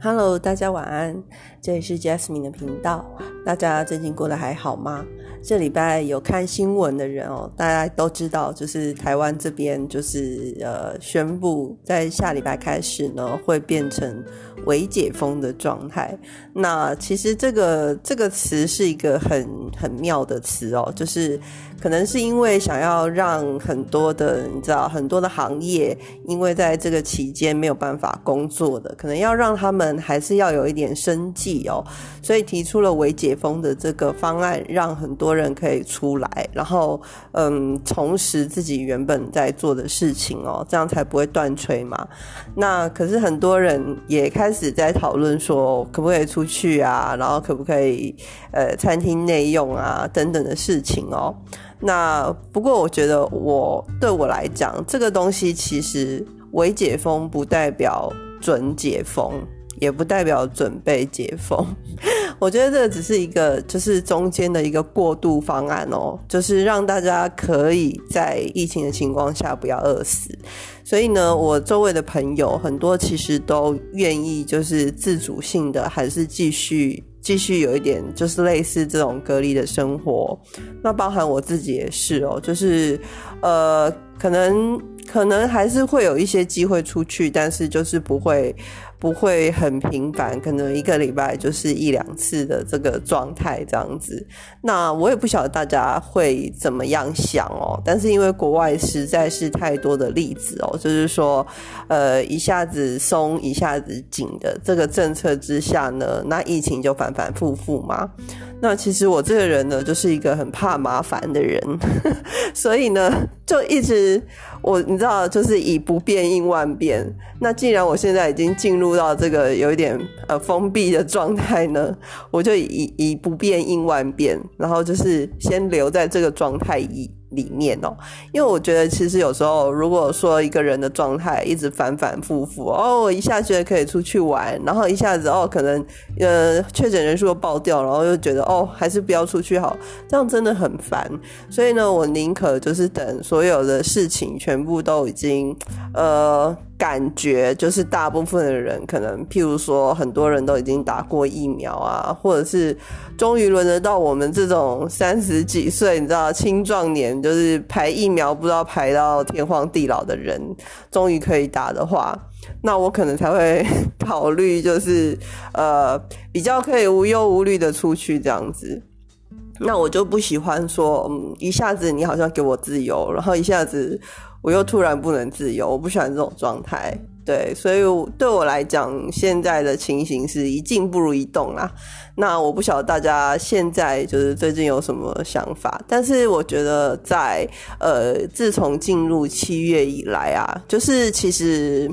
Hello，大家晚安，这里是 Jasmine 的频道。大家最近过得还好吗？这礼拜有看新闻的人哦，大家都知道，就是台湾这边就是呃宣布在下礼拜开始呢，会变成微解封的状态。那其实这个这个词是一个很很妙的词哦，就是可能是因为想要让很多的你知道很多的行业，因为在这个期间没有办法工作的，可能要让他们。还是要有一点生计哦，所以提出了微解封的这个方案，让很多多人可以出来，然后嗯，重拾自己原本在做的事情哦，这样才不会断炊嘛。那可是很多人也开始在讨论说，可不可以出去啊？然后可不可以呃，餐厅内用啊等等的事情哦。那不过我觉得，我对我来讲，这个东西其实微解封不代表准解封。也不代表准备解封，我觉得这只是一个，就是中间的一个过渡方案哦，就是让大家可以在疫情的情况下不要饿死。所以呢，我周围的朋友很多其实都愿意，就是自主性的，还是继续继续有一点，就是类似这种隔离的生活。那包含我自己也是哦，就是呃，可能可能还是会有一些机会出去，但是就是不会。不会很频繁，可能一个礼拜就是一两次的这个状态这样子。那我也不晓得大家会怎么样想哦。但是因为国外实在是太多的例子哦，就是说，呃，一下子松一下子紧的这个政策之下呢，那疫情就反反复复嘛。那其实我这个人呢，就是一个很怕麻烦的人，所以呢，就一直我你知道，就是以不变应万变。那既然我现在已经进入到这个有一点呃封闭的状态呢，我就以以不变应万变，然后就是先留在这个状态以。里面哦，因为我觉得其实有时候，如果说一个人的状态一直反反复复，哦，我一下觉得可以出去玩，然后一下子哦，可能呃确诊人数又爆掉，然后又觉得哦，还是不要出去好，这样真的很烦。所以呢，我宁可就是等所有的事情全部都已经呃。感觉就是大部分的人可能，譬如说很多人都已经打过疫苗啊，或者是终于轮得到我们这种三十几岁，你知道青壮年，就是排疫苗不知道排到天荒地老的人，终于可以打的话，那我可能才会考虑，就是呃比较可以无忧无虑的出去这样子。那我就不喜欢说，嗯，一下子你好像给我自由，然后一下子。我又突然不能自由，我不喜欢这种状态，对，所以对我来讲，现在的情形是一静不如一动啦。那我不晓得大家现在就是最近有什么想法，但是我觉得在呃，自从进入七月以来啊，就是其实。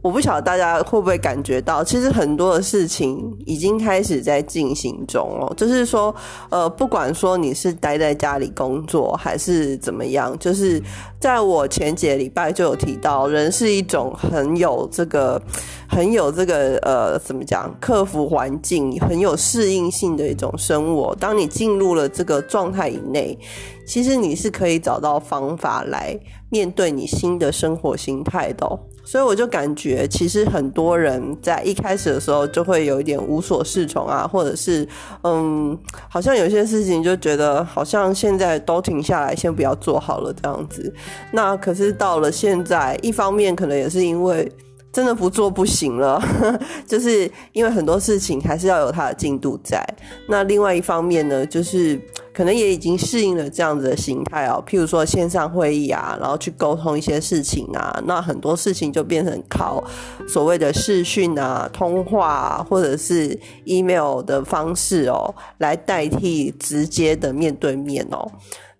我不晓得大家会不会感觉到，其实很多的事情已经开始在进行中哦。就是说，呃，不管说你是待在家里工作还是怎么样，就是在我前几个礼拜就有提到，人是一种很有这个、很有这个呃，怎么讲，克服环境、很有适应性的一种生物。当你进入了这个状态以内，其实你是可以找到方法来面对你新的生活形态的。所以我就感觉，其实很多人在一开始的时候就会有一点无所适从啊，或者是嗯，好像有些事情就觉得好像现在都停下来，先不要做好了这样子。那可是到了现在，一方面可能也是因为。真的不做不行了，就是因为很多事情还是要有它的进度在。那另外一方面呢，就是可能也已经适应了这样子的形态哦。譬如说线上会议啊，然后去沟通一些事情啊，那很多事情就变成靠所谓的视讯啊、通话或者是 email 的方式哦，来代替直接的面对面哦。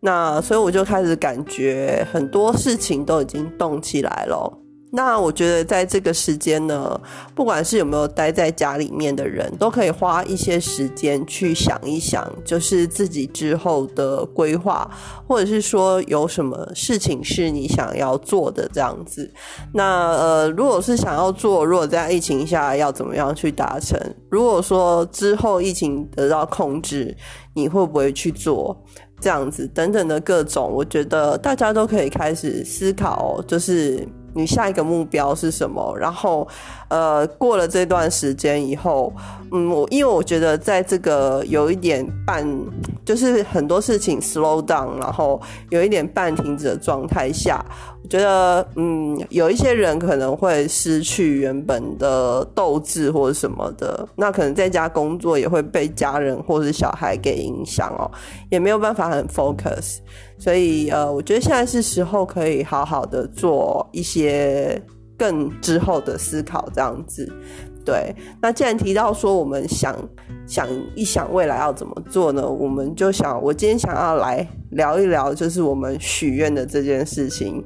那所以我就开始感觉很多事情都已经动起来了。那我觉得在这个时间呢，不管是有没有待在家里面的人，都可以花一些时间去想一想，就是自己之后的规划，或者是说有什么事情是你想要做的这样子。那呃，如果是想要做，如果在疫情下要怎么样去达成？如果说之后疫情得到控制，你会不会去做？这样子等等的各种，我觉得大家都可以开始思考，就是你下一个目标是什么？然后，呃，过了这段时间以后，嗯，我因为我觉得在这个有一点半，就是很多事情 slow down，然后有一点半停止的状态下，我觉得，嗯，有一些人可能会失去原本的斗志或者什么的，那可能在家工作也会被家人或者小孩给影响哦，也没有办法很 focus。所以，呃，我觉得现在是时候可以好好的做一些更之后的思考，这样子。对，那既然提到说我们想想一想未来要怎么做呢？我们就想，我今天想要来聊一聊，就是我们许愿的这件事情。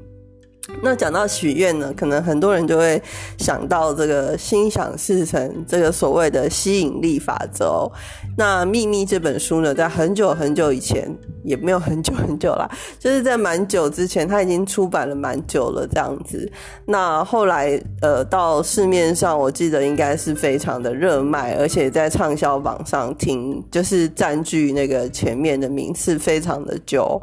那讲到许愿呢，可能很多人就会想到这个心想事成，这个所谓的吸引力法则。那《秘密》这本书呢，在很久很久以前，也没有很久很久啦，就是在蛮久之前，它已经出版了蛮久了这样子。那后来呃，到市面上，我记得应该是非常的热卖，而且在畅销榜上挺，就是占据那个前面的名次非常的久。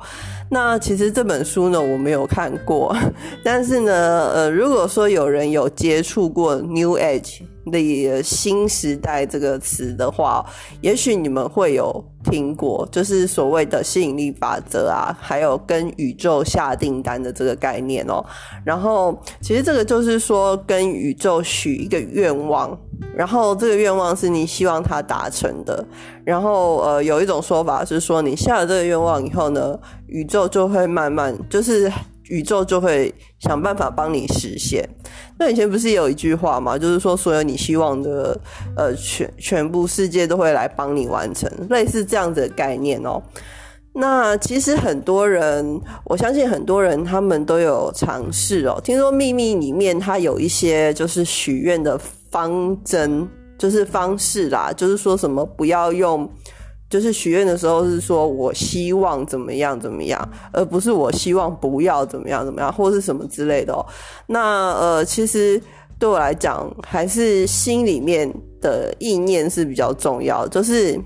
那其实这本书呢，我没有看过。但是呢，呃，如果说有人有接触过 New Age 的新时代这个词的话，也许你们会有听过，就是所谓的吸引力法则啊，还有跟宇宙下订单的这个概念哦。然后，其实这个就是说跟宇宙许一个愿望，然后这个愿望是你希望它达成的。然后，呃，有一种说法是说，你下了这个愿望以后呢，宇宙就会慢慢就是。宇宙就会想办法帮你实现。那以前不是有一句话吗？就是说，所有你希望的，呃，全全部世界都会来帮你完成，类似这样子的概念哦。那其实很多人，我相信很多人他们都有尝试哦。听说秘密里面它有一些就是许愿的方针，就是方式啦，就是说什么不要用。就是许愿的时候是说我希望怎么样怎么样，而不是我希望不要怎么样怎么样，或是什么之类的哦。那呃，其实对我来讲，还是心里面的意念是比较重要。就是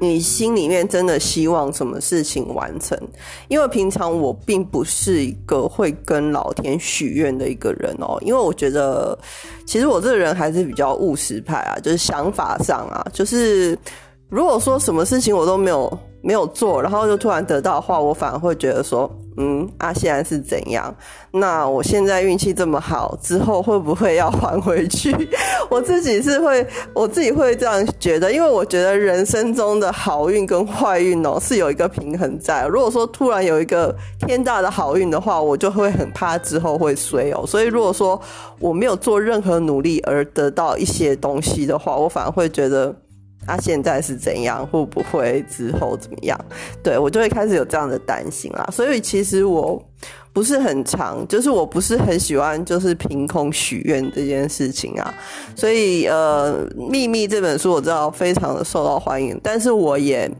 你心里面真的希望什么事情完成？因为平常我并不是一个会跟老天许愿的一个人哦，因为我觉得其实我这个人还是比较务实派啊，就是想法上啊，就是。如果说什么事情我都没有没有做，然后就突然得到的话，我反而会觉得说，嗯，啊，现在是怎样？那我现在运气这么好，之后会不会要还回去？我自己是会，我自己会这样觉得，因为我觉得人生中的好运跟坏运哦是有一个平衡在。如果说突然有一个天大的好运的话，我就会很怕之后会衰哦。所以如果说我没有做任何努力而得到一些东西的话，我反而会觉得。他现在是怎样？会不会之后怎么样？对我就会开始有这样的担心啦。所以其实我不是很常，就是我不是很喜欢，就是凭空许愿这件事情啊。所以呃，《秘密》这本书我知道非常的受到欢迎，但是我也。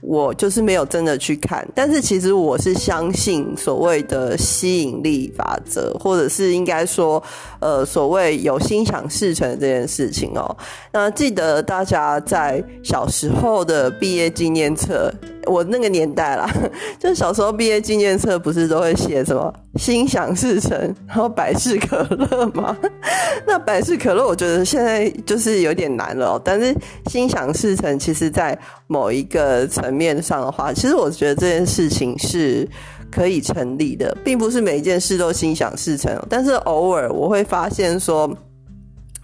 我就是没有真的去看，但是其实我是相信所谓的吸引力法则，或者是应该说，呃，所谓有心想事成这件事情哦。那记得大家在小时候的毕业纪念册。我那个年代啦，就小时候毕业纪念册不是都会写什么心想事成，然后百事可乐吗？那百事可乐我觉得现在就是有点难了，但是心想事成，其实在某一个层面上的话，其实我觉得这件事情是可以成立的，并不是每一件事都心想事成，但是偶尔我会发现说，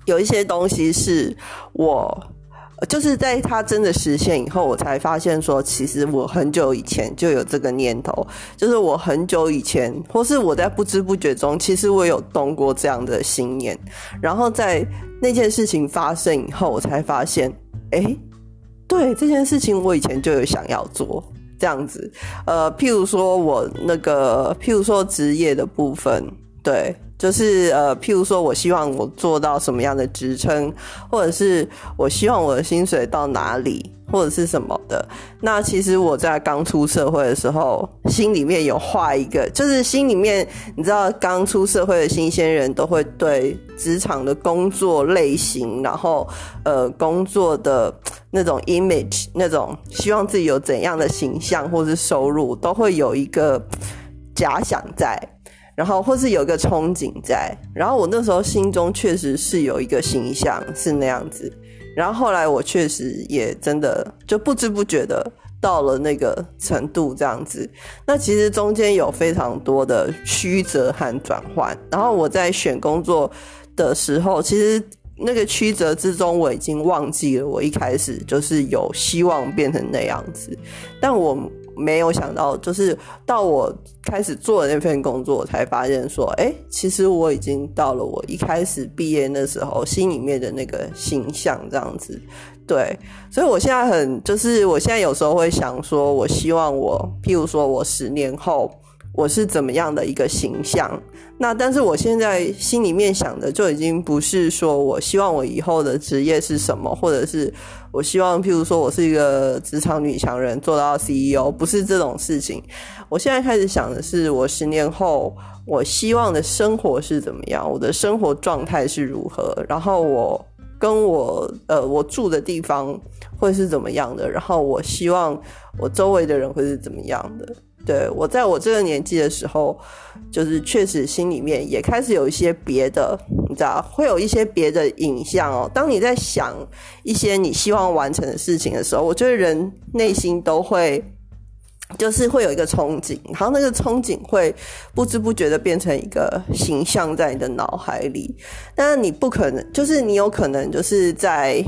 有一些东西是我。就是在它真的实现以后，我才发现说，其实我很久以前就有这个念头。就是我很久以前，或是我在不知不觉中，其实我有动过这样的心念。然后在那件事情发生以后，我才发现，哎，对这件事情，我以前就有想要做这样子。呃，譬如说我那个，譬如说职业的部分，对。就是呃，譬如说，我希望我做到什么样的职称，或者是我希望我的薪水到哪里，或者是什么的。那其实我在刚出社会的时候，心里面有画一个，就是心里面你知道，刚出社会的新鲜人都会对职场的工作类型，然后呃，工作的那种 image，那种希望自己有怎样的形象或是收入，都会有一个假想在。然后或是有个憧憬在，然后我那时候心中确实是有一个形象是那样子，然后后来我确实也真的就不知不觉的到了那个程度这样子。那其实中间有非常多的曲折和转换，然后我在选工作的时候，其实那个曲折之中我已经忘记了我一开始就是有希望变成那样子，但我。没有想到，就是到我开始做的那份工作，才发现说，哎，其实我已经到了我一开始毕业那时候心里面的那个形象这样子。对，所以我现在很，就是我现在有时候会想说，我希望我，譬如说我十年后。我是怎么样的一个形象？那但是我现在心里面想的就已经不是说我希望我以后的职业是什么，或者是我希望譬如说我是一个职场女强人做到 CEO，不是这种事情。我现在开始想的是，我十年后我希望的生活是怎么样，我的生活状态是如何，然后我跟我呃我住的地方会是怎么样的，然后我希望我周围的人会是怎么样的。对我在我这个年纪的时候，就是确实心里面也开始有一些别的，你知道，会有一些别的影像哦。当你在想一些你希望完成的事情的时候，我觉得人内心都会，就是会有一个憧憬，然后那个憧憬会不知不觉的变成一个形象在你的脑海里。但是你不可能，就是你有可能就是在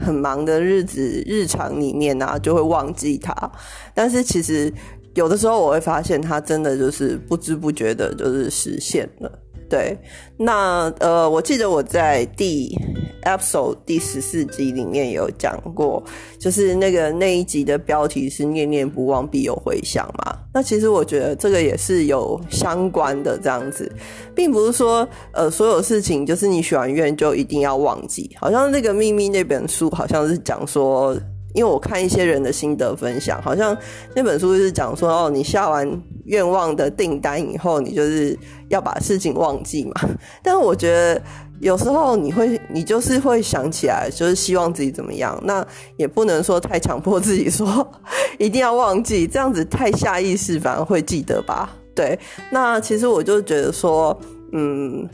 很忙的日子、日常里面啊，就会忘记它。但是其实。有的时候我会发现，它真的就是不知不觉的，就是实现了。对，那呃，我记得我在第 episode 第十四集里面有讲过，就是那个那一集的标题是“念念不忘必有回响”嘛。那其实我觉得这个也是有相关的这样子，并不是说呃所有事情就是你许完愿就一定要忘记。好像那个秘密那本书好像是讲说。因为我看一些人的心得分享，好像那本书就是讲说，哦，你下完愿望的订单以后，你就是要把事情忘记嘛。但我觉得有时候你会，你就是会想起来，就是希望自己怎么样。那也不能说太强迫自己说 一定要忘记，这样子太下意识反而会记得吧。对，那其实我就觉得说，嗯。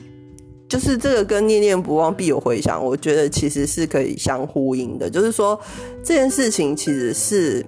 就是这个跟念念不忘必有回响，我觉得其实是可以相呼应的。就是说这件事情其实是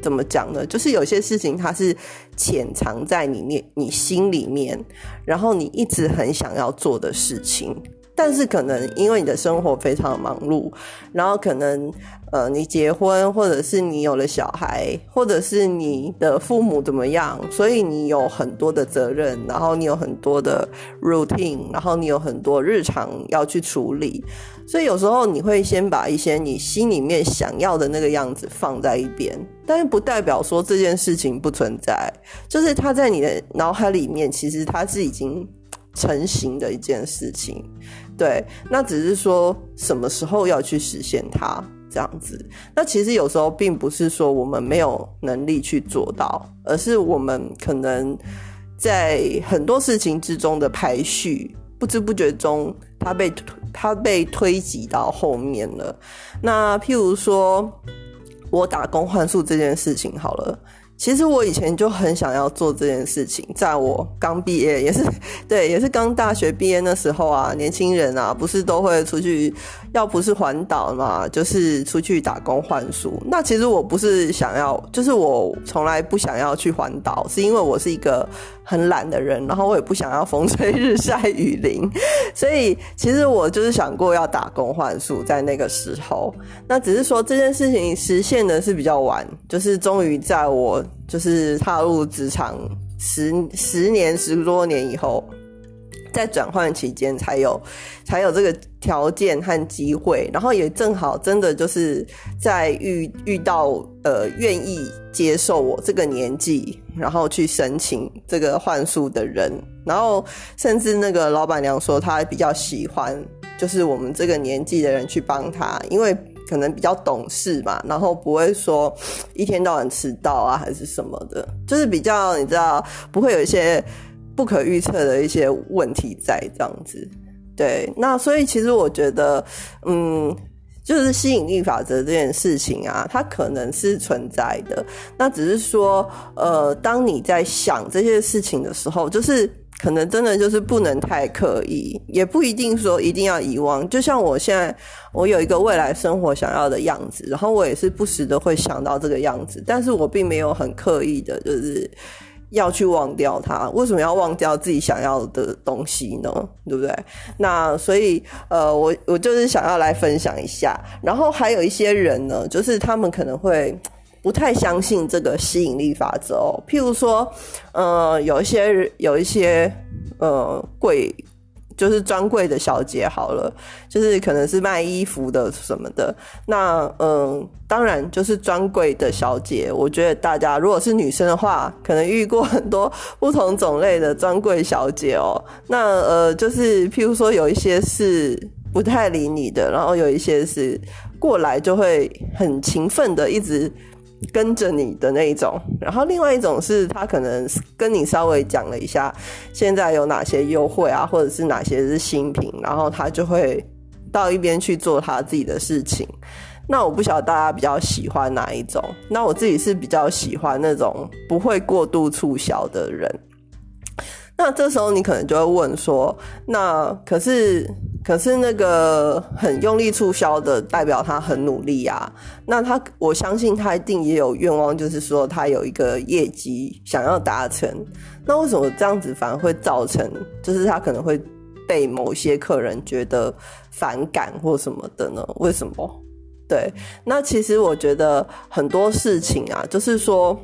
怎么讲呢？就是有些事情它是潜藏在你念、你心里面，然后你一直很想要做的事情。但是可能因为你的生活非常忙碌，然后可能呃你结婚，或者是你有了小孩，或者是你的父母怎么样，所以你有很多的责任，然后你有很多的 routine，然后你有很多日常要去处理，所以有时候你会先把一些你心里面想要的那个样子放在一边，但是不代表说这件事情不存在，就是它在你的脑海里面，其实它是已经成型的一件事情。对，那只是说什么时候要去实现它这样子。那其实有时候并不是说我们没有能力去做到，而是我们可能在很多事情之中的排序，不知不觉中它被它被推挤到后面了。那譬如说我打工换宿这件事情好了。其实我以前就很想要做这件事情，在我刚毕业，也是 对，也是刚大学毕业那时候啊，年轻人啊，不是都会出去，要不是环岛嘛，就是出去打工换书。那其实我不是想要，就是我从来不想要去环岛，是因为我是一个很懒的人，然后我也不想要风吹日晒雨淋，所以其实我就是想过要打工换书，在那个时候，那只是说这件事情实现的是比较晚，就是终于在我。就是踏入职场十十年十多年以后，在转换期间才有才有这个条件和机会，然后也正好真的就是在遇遇到呃愿意接受我这个年纪，然后去申请这个换宿的人，然后甚至那个老板娘说她比较喜欢就是我们这个年纪的人去帮她，因为。可能比较懂事嘛，然后不会说一天到晚迟到啊，还是什么的，就是比较你知道，不会有一些不可预测的一些问题在这样子。对，那所以其实我觉得，嗯，就是吸引力法则这件事情啊，它可能是存在的。那只是说，呃，当你在想这些事情的时候，就是。可能真的就是不能太刻意，也不一定说一定要遗忘。就像我现在，我有一个未来生活想要的样子，然后我也是不时的会想到这个样子，但是我并没有很刻意的，就是要去忘掉它。为什么要忘掉自己想要的东西呢？对不对？那所以，呃，我我就是想要来分享一下。然后还有一些人呢，就是他们可能会。不太相信这个吸引力法则哦。譬如说，呃，有一些有一些呃鬼，就是专柜的小姐，好了，就是可能是卖衣服的什么的。那嗯，当然就是专柜的小姐。我觉得大家如果是女生的话，可能遇过很多不同种类的专柜小姐哦。那呃，就是譬如说，有一些是不太理你的，然后有一些是过来就会很勤奋的一直。跟着你的那一种，然后另外一种是他可能跟你稍微讲了一下现在有哪些优惠啊，或者是哪些是新品，然后他就会到一边去做他自己的事情。那我不晓得大家比较喜欢哪一种，那我自己是比较喜欢那种不会过度促销的人。那这时候你可能就会问说，那可是。可是那个很用力促销的，代表他很努力啊。那他，我相信他一定也有愿望，就是说他有一个业绩想要达成。那为什么这样子反而会造成，就是他可能会被某些客人觉得反感或什么的呢？为什么？对，那其实我觉得很多事情啊，就是说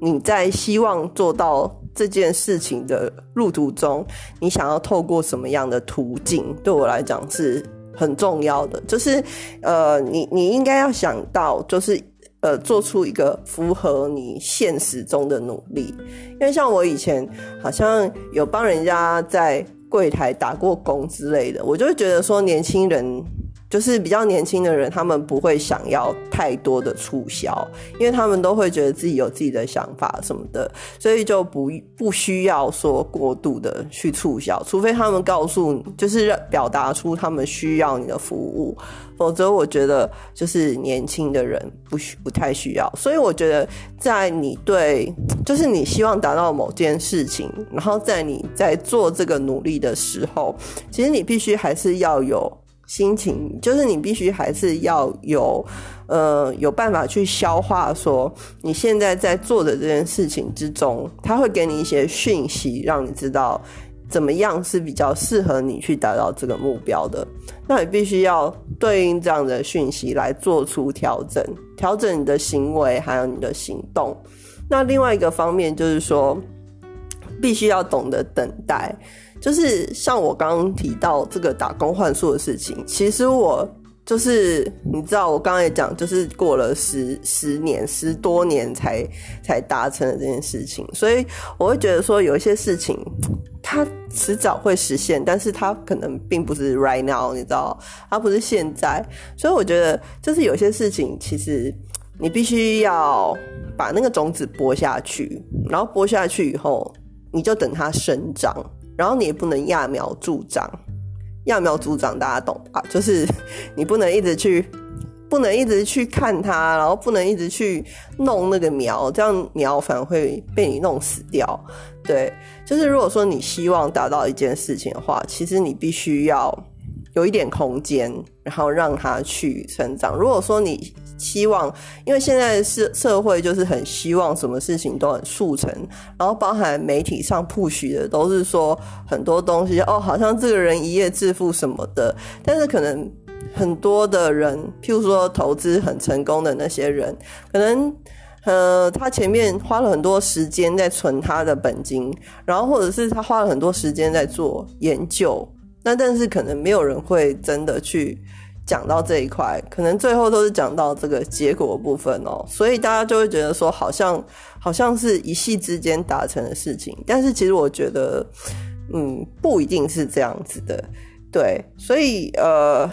你在希望做到。这件事情的路途中，你想要透过什么样的途径，对我来讲是很重要的。就是，呃，你你应该要想到，就是呃，做出一个符合你现实中的努力。因为像我以前好像有帮人家在柜台打过工之类的，我就会觉得说，年轻人。就是比较年轻的人，他们不会想要太多的促销，因为他们都会觉得自己有自己的想法什么的，所以就不不需要说过度的去促销，除非他们告诉你，就是表达出他们需要你的服务，否则我觉得就是年轻的人不需不太需要。所以我觉得，在你对，就是你希望达到某件事情，然后在你在做这个努力的时候，其实你必须还是要有。心情就是你必须还是要有，呃，有办法去消化说你现在在做的这件事情之中，他会给你一些讯息，让你知道怎么样是比较适合你去达到这个目标的。那你必须要对应这样的讯息来做出调整，调整你的行为还有你的行动。那另外一个方面就是说，必须要懂得等待。就是像我刚刚提到这个打工换数的事情，其实我就是你知道，我刚刚也讲，就是过了十十年十多年才才达成的这件事情，所以我会觉得说有一些事情它迟早会实现，但是它可能并不是 right now，你知道，它不是现在，所以我觉得就是有些事情其实你必须要把那个种子播下去，然后播下去以后，你就等它生长。然后你也不能揠苗助长，揠苗助长大家懂吧？就是你不能一直去，不能一直去看它，然后不能一直去弄那个苗，这样苗反而会被你弄死掉。对，就是如果说你希望达到一件事情的话，其实你必须要有一点空间，然后让它去成长。如果说你希望，因为现在是社会，就是很希望什么事情都很速成，然后包含媒体上 push 的都是说很多东西哦，好像这个人一夜致富什么的，但是可能很多的人，譬如说投资很成功的那些人，可能呃他前面花了很多时间在存他的本金，然后或者是他花了很多时间在做研究，那但是可能没有人会真的去。讲到这一块，可能最后都是讲到这个结果部分哦，所以大家就会觉得说，好像好像是一夕之间达成的事情，但是其实我觉得，嗯，不一定是这样子的，对，所以呃，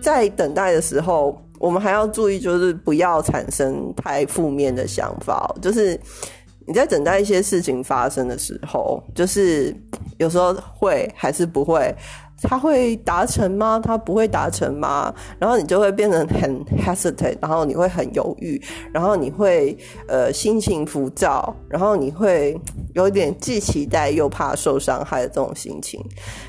在等待的时候，我们还要注意，就是不要产生太负面的想法，就是你在等待一些事情发生的时候，就是有时候会还是不会。他会达成吗？他不会达成吗？然后你就会变成很 hesitate，然后你会很犹豫，然后你会呃心情浮躁，然后你会有点既期待又怕受伤害的这种心情。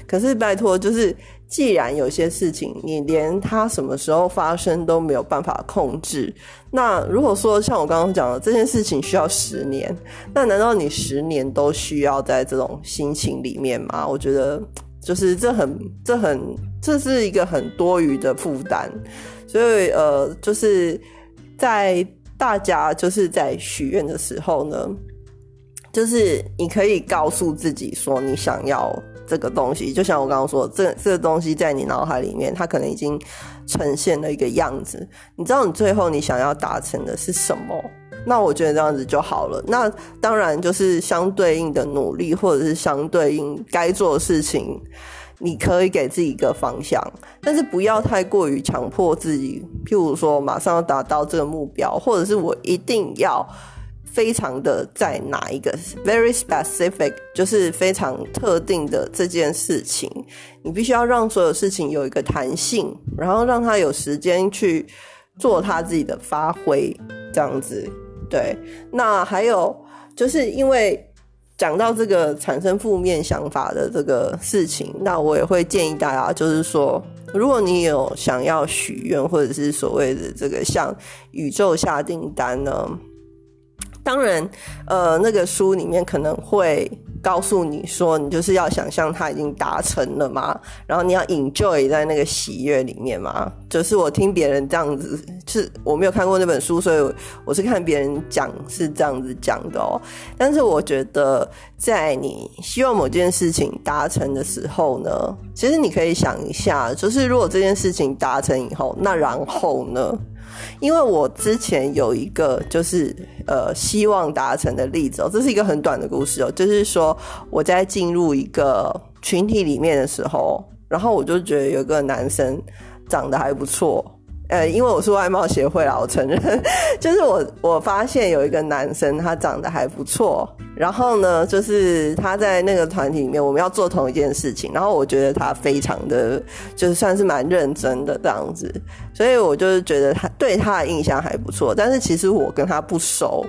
可是拜托，就是既然有些事情你连它什么时候发生都没有办法控制，那如果说像我刚刚讲的这件事情需要十年，那难道你十年都需要在这种心情里面吗？我觉得。就是这很这很这是一个很多余的负担，所以呃，就是在大家就是在许愿的时候呢，就是你可以告诉自己说你想要这个东西，就像我刚刚说，这这个东西在你脑海里面，它可能已经呈现了一个样子，你知道你最后你想要达成的是什么。那我觉得这样子就好了。那当然就是相对应的努力，或者是相对应该做的事情，你可以给自己一个方向，但是不要太过于强迫自己。譬如说，马上要达到这个目标，或者是我一定要非常的在哪一个 very specific，就是非常特定的这件事情，你必须要让所有事情有一个弹性，然后让他有时间去做他自己的发挥，这样子。对，那还有就是因为讲到这个产生负面想法的这个事情，那我也会建议大家，就是说，如果你有想要许愿，或者是所谓的这个向宇宙下订单呢，当然，呃，那个书里面可能会。告诉你说，你就是要想象它已经达成了嘛，然后你要 enjoy 在那个喜悦里面嘛。就是我听别人这样子，是我没有看过那本书，所以我是看别人讲是这样子讲的哦。但是我觉得，在你希望某件事情达成的时候呢，其实你可以想一下，就是如果这件事情达成以后，那然后呢？因为我之前有一个就是呃希望达成的例子哦，这是一个很短的故事哦，就是说我在进入一个群体里面的时候，然后我就觉得有个男生长得还不错。呃，因为我是外貌协会啦，我承认，就是我我发现有一个男生，他长得还不错，然后呢，就是他在那个团体里面，我们要做同一件事情，然后我觉得他非常的，就是算是蛮认真的这样子，所以我就是觉得他对他的印象还不错，但是其实我跟他不熟，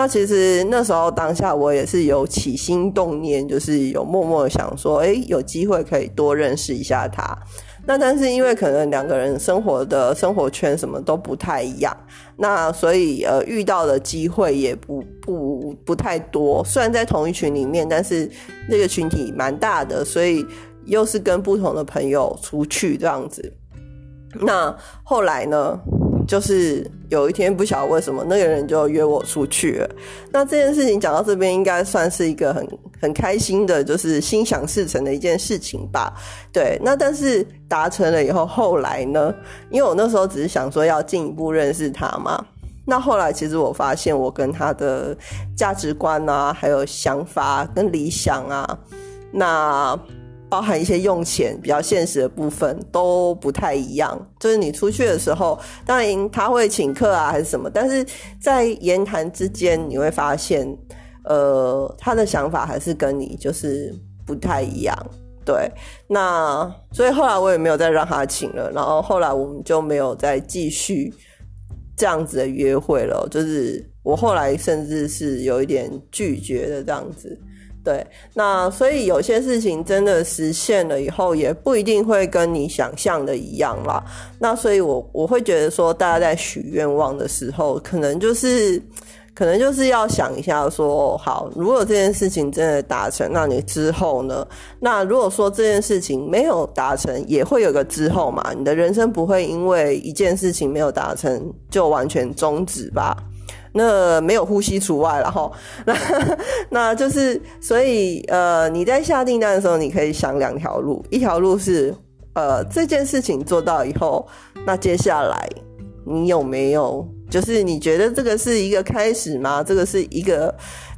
那其实那时候当下我也是有起心动念，就是有默默的想说，哎，有机会可以多认识一下他。那但是因为可能两个人生活的生活圈什么都不太一样，那所以呃遇到的机会也不不不太多。虽然在同一群里面，但是那个群体蛮大的，所以又是跟不同的朋友出去这样子。那后来呢？就是有一天不晓得为什么那个人就约我出去了。那这件事情讲到这边，应该算是一个很很开心的，就是心想事成的一件事情吧。对，那但是达成了以后，后来呢？因为我那时候只是想说要进一步认识他嘛。那后来其实我发现，我跟他的价值观啊，还有想法跟理想啊，那。包含一些用钱比较现实的部分都不太一样，就是你出去的时候，当然他会请客啊，还是什么，但是在言谈之间你会发现，呃，他的想法还是跟你就是不太一样，对。那所以后来我也没有再让他请了，然后后来我们就没有再继续这样子的约会了，就是我后来甚至是有一点拒绝的这样子。对，那所以有些事情真的实现了以后，也不一定会跟你想象的一样啦。那所以，我我会觉得说，大家在许愿望的时候，可能就是，可能就是要想一下，说好，如果这件事情真的达成，那你之后呢？那如果说这件事情没有达成，也会有个之后嘛？你的人生不会因为一件事情没有达成就完全终止吧？那没有呼吸除外了哈，那 那就是所以呃，你在下订单的时候，你可以想两条路，一条路是呃这件事情做到以后，那接下来你有没有就是你觉得这个是一个开始吗？这个是一个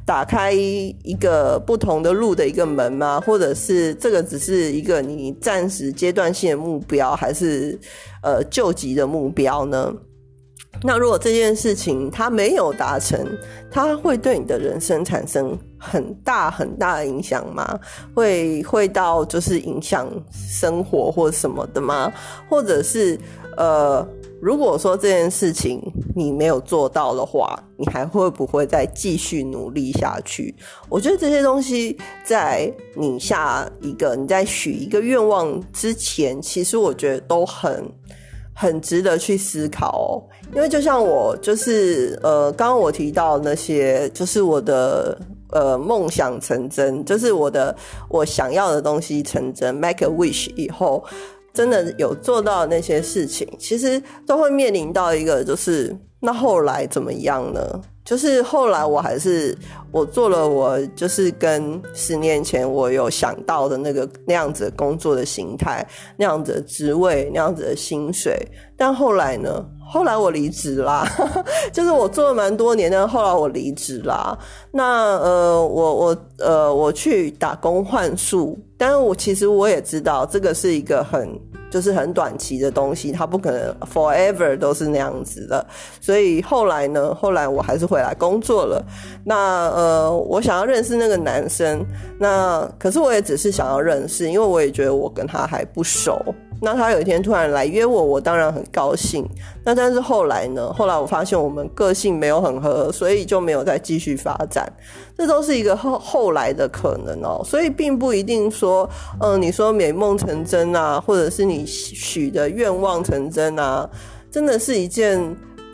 打开一个不同的路的一个门吗？或者是这个只是一个你暂时阶段性的目标，还是呃救急的目标呢？那如果这件事情它没有达成，它会对你的人生产生很大很大的影响吗？会会到就是影响生活或什么的吗？或者是呃，如果说这件事情你没有做到的话，你还会不会再继续努力下去？我觉得这些东西在你下一个你在许一个愿望之前，其实我觉得都很。很值得去思考哦，因为就像我就是呃，刚刚我提到那些，就是我的呃梦想成真，就是我的我想要的东西成真，make a wish 以后，真的有做到那些事情，其实都会面临到一个，就是那后来怎么样呢？就是后来我还是我做了，我就是跟十年前我有想到的那个那样子工作的形态，那样子的职位，那样子的薪水。但后来呢？后来我离职啦，就是我做了蛮多年，但后来我离职啦。那呃，我我呃，我去打工换数，但是我其实我也知道这个是一个很。就是很短期的东西，它不可能 forever 都是那样子的。所以后来呢，后来我还是回来工作了。那呃，呃我想要认识那个男生，那可是我也只是想要认识，因为我也觉得我跟他还不熟。那他有一天突然来约我，我当然很高兴。那但是后来呢？后来我发现我们个性没有很合，所以就没有再继续发展。这都是一个后后来的可能哦。所以并不一定说，嗯，你说美梦成真啊，或者是你许的愿望成真啊，真的是一件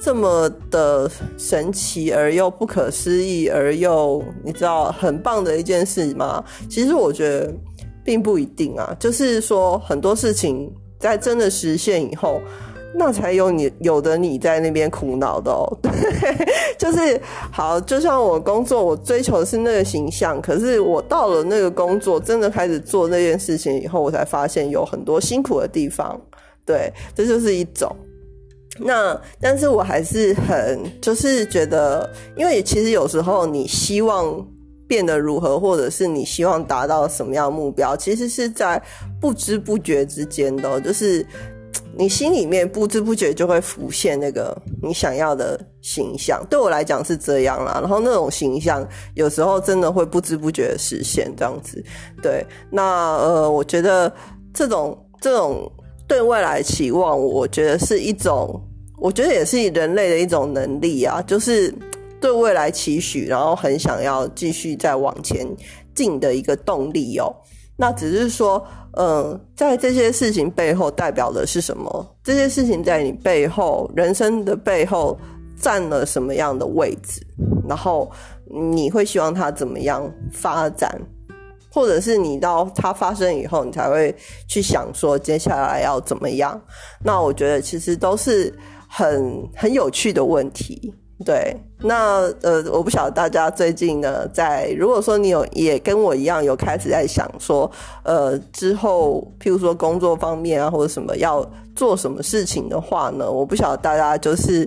这么的神奇而又不可思议而又你知道很棒的一件事吗？其实我觉得。并不一定啊，就是说很多事情在真的实现以后，那才有你有的你在那边苦恼的哦。对，就是好，就像我工作，我追求的是那个形象，可是我到了那个工作，真的开始做那件事情以后，我才发现有很多辛苦的地方。对，这就是一种。那但是我还是很就是觉得，因为其实有时候你希望。变得如何，或者是你希望达到什么样的目标，其实是在不知不觉之间的，就是你心里面不知不觉就会浮现那个你想要的形象。对我来讲是这样啦，然后那种形象有时候真的会不知不觉实现这样子。对，那呃，我觉得这种这种对未来期望，我觉得是一种，我觉得也是人类的一种能力啊，就是。对未来期许，然后很想要继续再往前进的一个动力哦。那只是说，嗯，在这些事情背后代表的是什么？这些事情在你背后人生的背后占了什么样的位置？然后你会希望它怎么样发展？或者是你到它发生以后，你才会去想说接下来要怎么样？那我觉得其实都是很很有趣的问题。对，那呃，我不晓得大家最近呢，在如果说你有也跟我一样有开始在想说，呃，之后譬如说工作方面啊，或者什么要做什么事情的话呢，我不晓得大家就是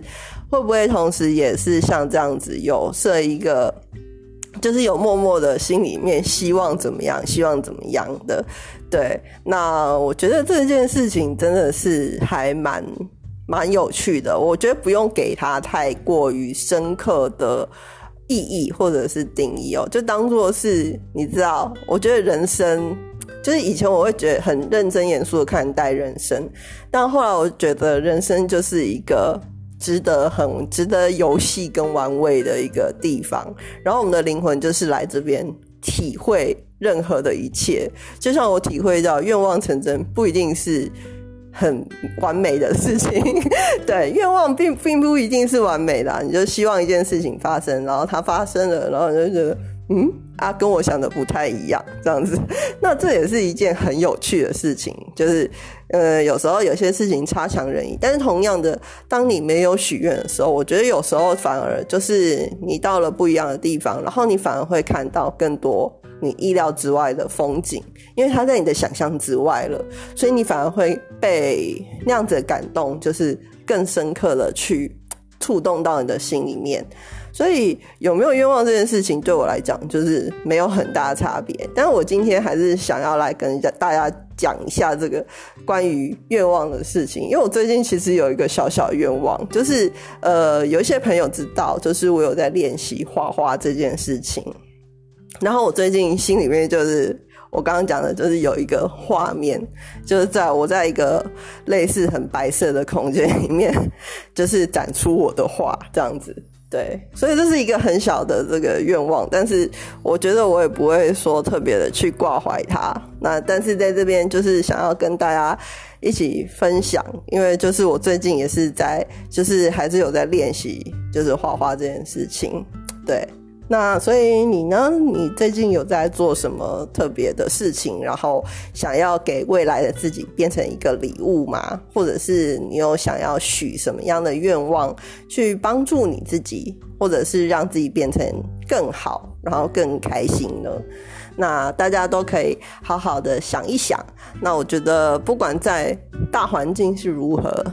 会不会同时也是像这样子有设一个，就是有默默的心里面希望怎么样，希望怎么样的。对，那我觉得这件事情真的是还蛮。蛮有趣的，我觉得不用给他太过于深刻的意义或者是定义哦，就当做是你知道，我觉得人生就是以前我会觉得很认真严肃的看待人生，但后来我觉得人生就是一个值得很值得游戏跟玩味的一个地方，然后我们的灵魂就是来这边体会任何的一切，就像我体会到愿望成真不一定是。很完美的事情，对愿望并并不一定是完美的，你就希望一件事情发生，然后它发生了，然后你就觉得嗯啊，跟我想的不太一样，这样子，那这也是一件很有趣的事情，就是呃，有时候有些事情差强人意，但是同样的，当你没有许愿的时候，我觉得有时候反而就是你到了不一样的地方，然后你反而会看到更多。你意料之外的风景，因为它在你的想象之外了，所以你反而会被那样子的感动，就是更深刻的去触动到你的心里面。所以有没有愿望这件事情，对我来讲就是没有很大差别。但是我今天还是想要来跟大家讲一下这个关于愿望的事情，因为我最近其实有一个小小愿望，就是呃，有一些朋友知道，就是我有在练习画画这件事情。然后我最近心里面就是我刚刚讲的，就是有一个画面，就是在我在一个类似很白色的空间里面，就是展出我的画这样子。对，所以这是一个很小的这个愿望，但是我觉得我也不会说特别的去挂怀它。那但是在这边就是想要跟大家一起分享，因为就是我最近也是在，就是还是有在练习，就是画画这件事情。对。那所以你呢？你最近有在做什么特别的事情？然后想要给未来的自己变成一个礼物吗？或者是你有想要许什么样的愿望去帮助你自己，或者是让自己变成更好，然后更开心呢？那大家都可以好好的想一想。那我觉得不管在大环境是如何。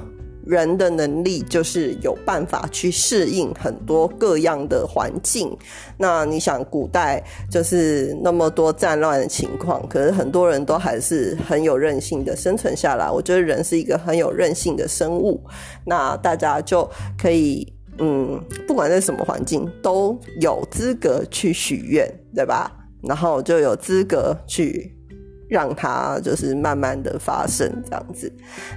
人的能力就是有办法去适应很多各样的环境。那你想，古代就是那么多战乱的情况，可是很多人都还是很有韧性的生存下来。我觉得人是一个很有韧性的生物。那大家就可以，嗯，不管在什么环境，都有资格去许愿，对吧？然后就有资格去。让它就是慢慢的发生这样子，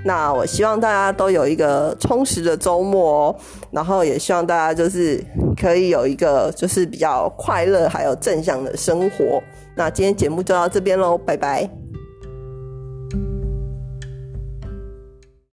那我希望大家都有一个充实的周末哦，然后也希望大家就是可以有一个就是比较快乐还有正向的生活。那今天节目就到这边喽，拜拜。